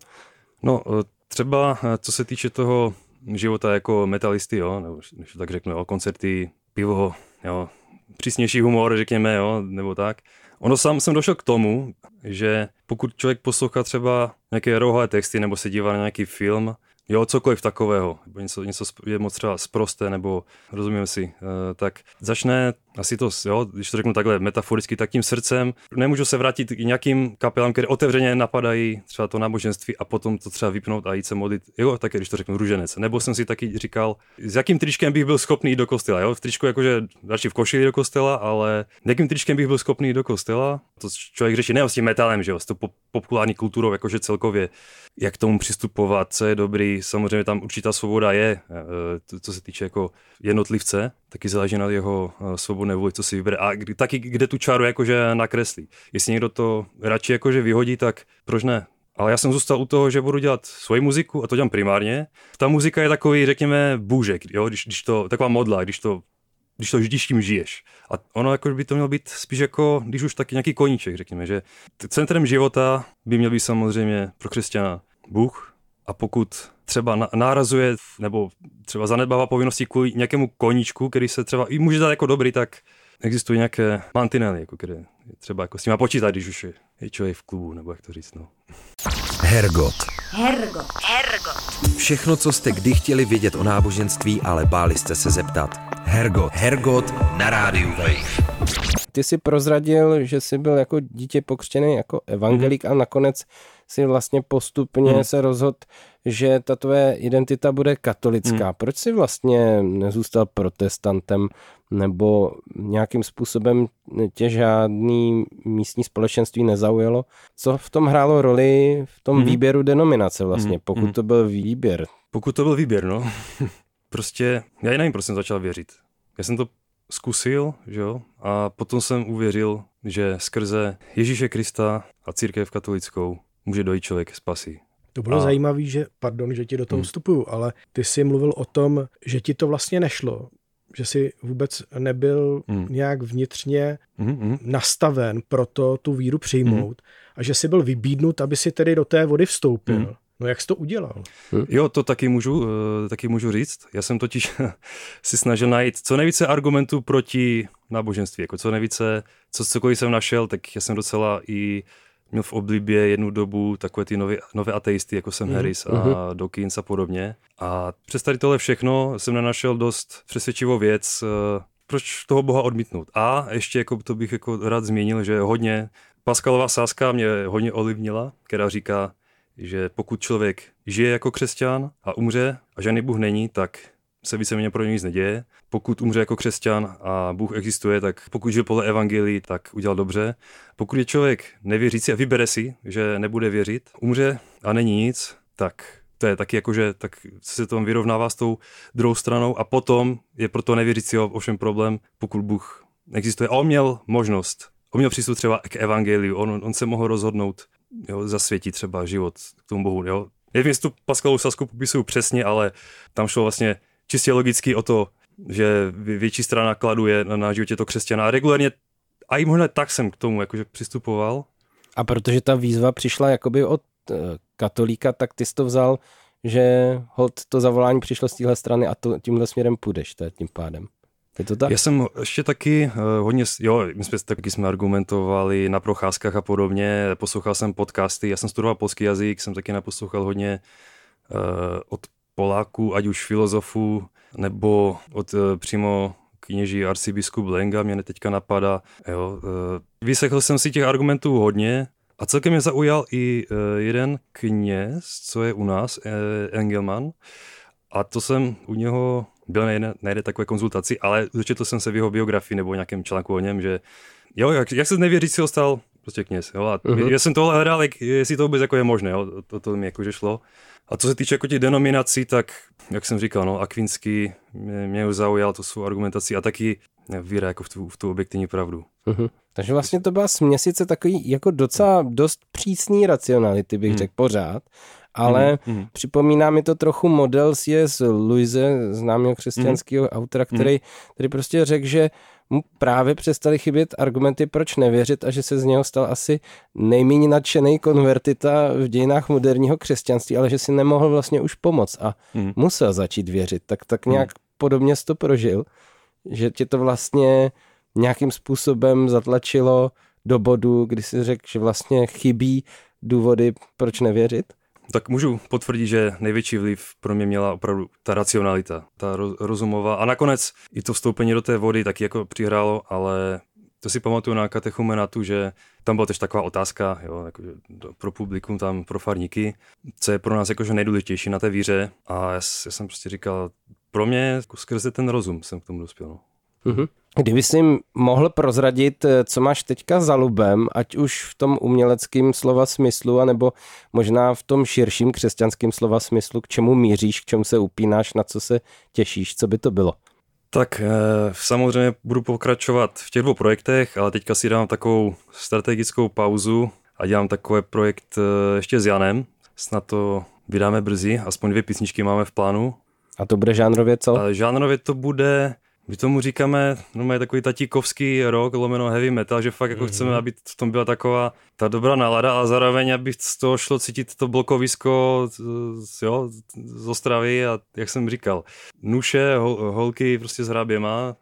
No eh, třeba eh, co se týče toho života jako metalisty, jo, nebo když tak řeknu, jo, koncerty, pivo, jo, přísnější humor, řekněme, jo, nebo tak. Ono sám jsem došel k tomu, že pokud člověk poslouchá třeba nějaké rohové texty nebo se dívá na nějaký film, jo, cokoliv takového, nebo něco, něco je moc třeba zprosté, nebo rozumíme si, uh, tak začne asi to, jo, když to řeknu takhle metaforicky, tak tím srdcem. Nemůžu se vrátit k nějakým kapelám, které otevřeně napadají třeba to náboženství a potom to třeba vypnout a jít se modlit, jo, také když to řeknu růženec. Nebo jsem si taky říkal, s jakým tričkem bych byl schopný jít do kostela, jo, v tričku jakože radši v košili do kostela, ale jakým tričkem bych byl schopný jít do kostela, to člověk řeší ne s tím metalem, že jo, s to populární kulturou, jakože celkově, jak k tomu přistupovat, co je dobrý, samozřejmě tam určitá svoboda je, eh, co se týče jako jednotlivce, taky záleží na jeho eh, svobodné vůli, co si vybere. A taky kde tu čáru jakože nakreslí. Jestli někdo to radši jakože vyhodí, tak proč ne? Ale já jsem zůstal u toho, že budu dělat svoji muziku a to dělám primárně. Ta muzika je takový, řekněme, bůžek, jo? Když, když to, taková modla, když to když to když tím žiješ. A ono jako by to mělo být spíš jako, když už taky nějaký koníček, řekněme, že centrem života by měl být samozřejmě pro křesťana Bůh a pokud třeba nárazuje nebo třeba zanedbává povinnosti kvůli nějakému koníčku, který se třeba i může dát jako dobrý, tak existují nějaké mantinely, jako které je třeba jako s nimi počítat, když už je, je člověk v klubu, nebo jak to říct, no. Hergot. Hergot. Hergot. Všechno, co jste kdy chtěli vědět o náboženství, ale báli jste se zeptat. Hergot. Hergot na rádiu Wave. Ty jsi prozradil, že jsi byl jako dítě pokřtěný jako evangelik mm. a nakonec si vlastně postupně Hmm. se rozhodl, že ta tvoje identita bude katolická. Proč si vlastně nezůstal protestantem nebo nějakým způsobem tě žádný místní společenství nezaujalo? Co v tom hrálo roli v tom Mhm. výběru denominace vlastně, Mhm. pokud Mhm. to byl výběr? Pokud to byl výběr, no. prostě, já nevím, proč jsem začal věřit. Já jsem to zkusil, že jo, a potom jsem uvěřil, že skrze Ježíše Krista a církev katolickou může dojít člověk k spasi. To bylo A- zajímavé, že, pardon, že ti do toho Hmm. vstupuju, ale ty jsi mluvil o tom, že ti to vlastně nešlo, že jsi vůbec nebyl Hmm. nějak vnitřně Mhm, nastaven pro to tu víru přijmout a že jsi byl vybídnut, aby si tedy do té vody vstoupil. Mhm. No jak jsi to udělal? Jo, to taky můžu, eh, taky můžu říct. Já jsem totiž si snažil najít co nejvíce argumentů proti náboženství. Jako co nejvíce, co cokoliv jsem našel, tak já jsem docela i měl v oblibě jednu dobu takové ty nové, nové ateisty, jako jsem Mhm, Harris a Dawkins a podobně. A přes tady tohle všechno jsem nenašel dost přesvědčivou věc, eh, proč toho Boha odmítnout. A ještě jako to bych jako rád zmínil, že hodně Paskalová sázka mě hodně ovlivnila, která říká, že pokud člověk žije jako křesťan a umře a žádný Bůh není, tak se víceméně pro něj nic neděje. Pokud umře jako křesťan a Bůh existuje, tak pokud žil podle evangelii, tak udělal dobře. Pokud je člověk nevěřící a vybere si, že nebude věřit, umře a není nic, tak to je taky jako, že tak se to vyrovnává s tou druhou stranou a potom je pro to nevěřícího ovšem problém, pokud Bůh existuje. A on měl možnost, on měl přístup třeba k evangeliu, on, on se mohl rozhodnout jo, zasvětit třeba život k tomu Bohu. Jo. Nevím, jestli tu Paskalovou sasku popisuju přesně, ale tam šlo vlastně čistě logicky o to, že vě- větší strana kladu je na, na životě to křesťana. A regulárně, a i možná tak jsem k tomu jakože přistupoval. A protože ta výzva přišla jakoby od eh, katolíka, tak ty jsi to vzal, že hold to zavolání přišlo z téhle strany a to, tímhle směrem půjdeš, to je tím pádem. Je to tak? Já jsem ještě taky uh, hodně, jo, my jsme taky jsme argumentovali na procházkách a podobně, poslouchal jsem podcasty, já jsem studoval polský jazyk, jsem taky naposlouchal hodně uh, od Poláků, ať už filozofů, nebo od uh, přímo kněží arcibiskup Lenga, mě teďka napadá. Jo, uh, vyslechl jsem si těch argumentů hodně a celkem mě zaujal i uh, jeden kněz, co je u nás, Engelman, a to jsem u něho byl na jedné, na jedné takové konzultaci, ale dočetl jsem se v jeho biografii nebo nějakém článku o něm, že jo, jak, jak se nevěřícího stal prostě kněz. Jo, a uh-huh. Já jsem tohle hledal, jak, jestli to vůbec jako je možné, jo, to, to mi jakože šlo. A co se týče jako těch denominací, tak jak jsem říkal, no, Akvinský mě, mě už zaujal to svou argumentaci a taky víra jako v tu, v tu objektivní pravdu. Mhm. Takže vlastně to byla směsice takový jako docela dost přísný racionality, bych Hmm. řekl pořád, ale mhm. připomíná mi to trochu model C.S. Louise, známého křesťanského autora, který, který prostě řekl, že mu právě přestali chybět argumenty, proč nevěřit a že se z něho stal asi nejméně nadšený konvertita v dějinách moderního křesťanství, ale že si nemohl vlastně už pomoct a Mhm. musel začít věřit. Tak, tak nějak podobně jsi to prožil, že tě to vlastně nějakým způsobem zatlačilo do bodu, kdy si řekl, že vlastně chybí důvody, proč nevěřit? Tak můžu potvrdit, že největší vliv pro mě měla opravdu ta racionalita, ta ro- rozumová. A nakonec i to vstoupení do té vody taky jako přihrálo, ale to si pamatuju na katechumenatu, že tam byla tež taková otázka jo, jakože pro publikum, tam pro farníky, co je pro nás jakože nejdůležitější na té víře. A já, já jsem prostě říkal, pro mě jako skrze ten rozum jsem k tomu dospěl. No. Mhm. Kdyby si jim mohl prozradit, eh, co máš teďka za lubem, ať už v tom uměleckém slova smyslu, anebo možná v tom širším křesťanském slova smyslu, k čemu míříš, k čemu se upínáš, na co se těšíš, co by to bylo? Tak eh, samozřejmě budu pokračovat v těch dvou projektech, ale teďka si dám takovou strategickou pauzu a dělám takový projekt eh, ještě s Janem. Snad to vydáme brzy, aspoň dvě písničky máme v plánu. A to bude žánrově co? Žánrově to bude, my tomu říkáme, no je takový tatíkovský rock, lomeno heavy metal, že fakt jako Mhm. chceme, aby v tom byla taková ta dobrá nálada a zároveň, aby z toho šlo cítit to blokovisko z, jo, z Ostravy a jak jsem říkal, nuše, hol, holky prostě s hráběma.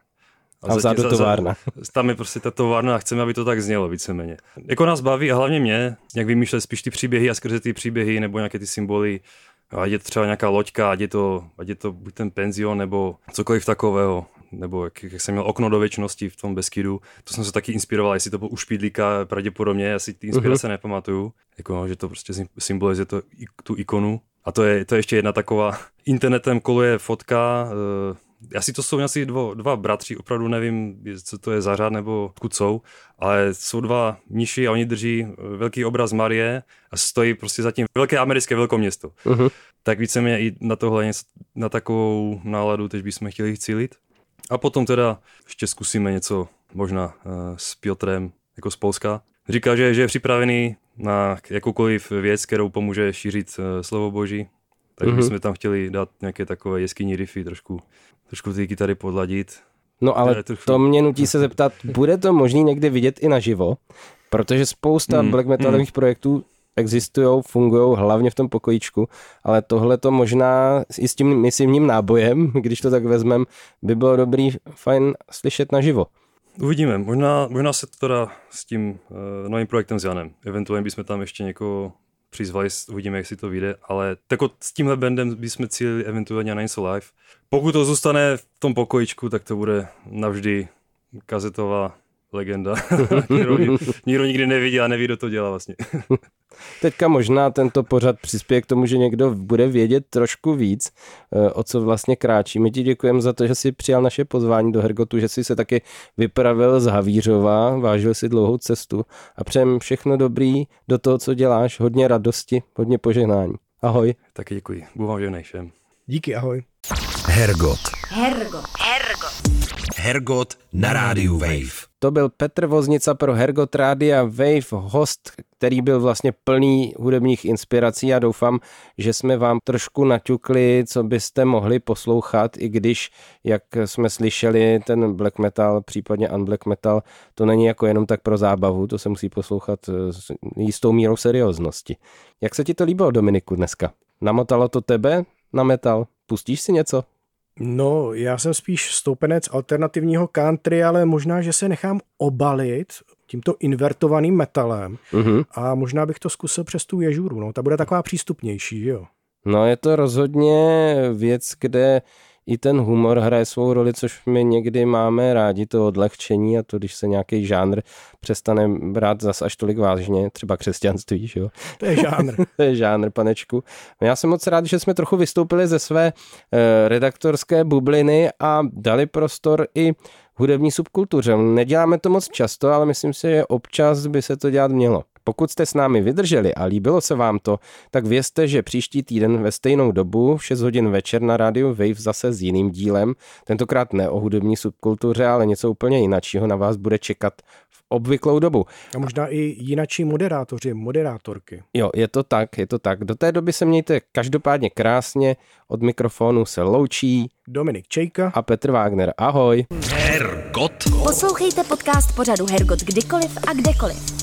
A vzadu za- za- továrna. Tam je prostě ta továrna a chceme, aby to tak znělo víceméně. Jako nás baví a hlavně mě, jak vymýšlet spíš ty příběhy a skrze ty příběhy nebo nějaké ty symboly, ať je to třeba nějaká loďka, ať je to, ať je to buď ten penzion nebo cokoliv takového. Nebo jak, jak jsem měl okno do věčnosti v tom Beskidu, to jsem se taky inspiroval, jestli to byl u Špídlíka pravděpodobně, já si ty inspirace uh-huh. nepamatuju, jako no, že to prostě symbolizuje to, tu ikonu. A to je, to je ještě jedna taková, internetem koluje fotka, uh, asi to jsou asi dvo, dva bratři, opravdu nevím, co to je za řád nebo odkud jsou, ale jsou dva mniši a oni drží velký obraz Marie a stojí prostě zatím velké americké velkoměsto. Uh-huh. Tak víceméně i na tohle, na takovou náladu, teď bychom chtěli cílit. A potom teda ještě zkusíme něco možná uh, s Piotrem, jako z Polska. Říká, že, že je připravený na jakoukoliv věc, kterou pomůže šířit uh, slovo Boží. Takže mm-hmm. bychom tam chtěli dát nějaké takové jeskyní riffy, trošku trošku ty kytary podladit. No ale trochu... to mě nutí se zeptat, bude to možný někdy vidět i naživo? Protože spousta mm, black metalových mm. projektů existují, fungují hlavně v tom pokojíčku, ale tohle to možná i s tím misivním nábojem, když to tak vezmem, by bylo dobrý, fajn slyšet naživo. Uvidíme, možná, možná se to dá s tím uh, novým projektem s Janem. Eventuálně bychom tam ještě někoho přizvali, uvidíme, jak si to vyjde, ale tako s tímhle bandem bychom cílili eventuálně na něco live. Pokud to zůstane v tom pokojičku, tak to bude navždy kazetová legenda, kterou nikdo nikdy nevidí a neví, kdo to dělá vlastně. Teďka možná tento pořad přispěje k tomu, že někdo bude vědět trošku víc, eh, o co vlastně kráčí. My ti děkujeme za to, že jsi přijal naše pozvání do Hergotu, že jsi se taky vypravil z Havířova, vážil si dlouhou cestu a přejem všechno dobrý do toho, co děláš, hodně radosti, hodně požehnání. Ahoj. Taky děkuji. Budu vám všem. Díky, ahoj. Hergot. Hergot. Hergot. Hergot na rádiu Wave. To byl Petr Voznica pro Hergot Rádia Wave, host, který byl vlastně plný hudebních inspirací a doufám, že jsme vám trošku naťukli, co byste mohli poslouchat, i když, jak jsme slyšeli, ten black metal, případně unblack metal, to není jako jenom tak pro zábavu, to se musí poslouchat s jistou mírou serióznosti. Jak se ti to líbilo, Dominiku, dneska? Namotalo to tebe na metal? Pustíš si něco? No, já jsem spíš stoupenec alternativního country, ale možná, že se nechám obalit tímto invertovaným metalem uh-huh. a možná bych to zkusil přes tu ježuru, no, ta bude taková přístupnější, jo. No, je to rozhodně věc, kde i ten humor hraje svou roli, což my někdy máme rádi, to odlehčení a to, když se nějaký žánr přestane brát zas až tolik vážně, třeba křesťanství, že jo? To je žánr. to je žánr, panečku. Já jsem moc rád, že jsme trochu vystoupili ze své eh, redaktorské bubliny a dali prostor i hudební subkultuře. Neděláme to moc často, ale myslím si, že občas by se to dělat mělo. Pokud jste s námi vydrželi a líbilo se vám to, tak vězte, že příští týden ve stejnou dobu v 6 hodin večer na rádiu Wave zase s jiným dílem, tentokrát ne o hudební subkultuře, ale něco úplně jiného na vás bude čekat v obvyklou dobu. A možná i jinačí moderátoři, moderátorky. Jo, je to tak, je to tak. Do té doby se mějte každopádně krásně, od mikrofonu se loučí Dominik Čejka a Petr Wagner. Ahoj. Hergot. Poslouchejte podcast pořadu Hergot kdykoliv a kdekoliv.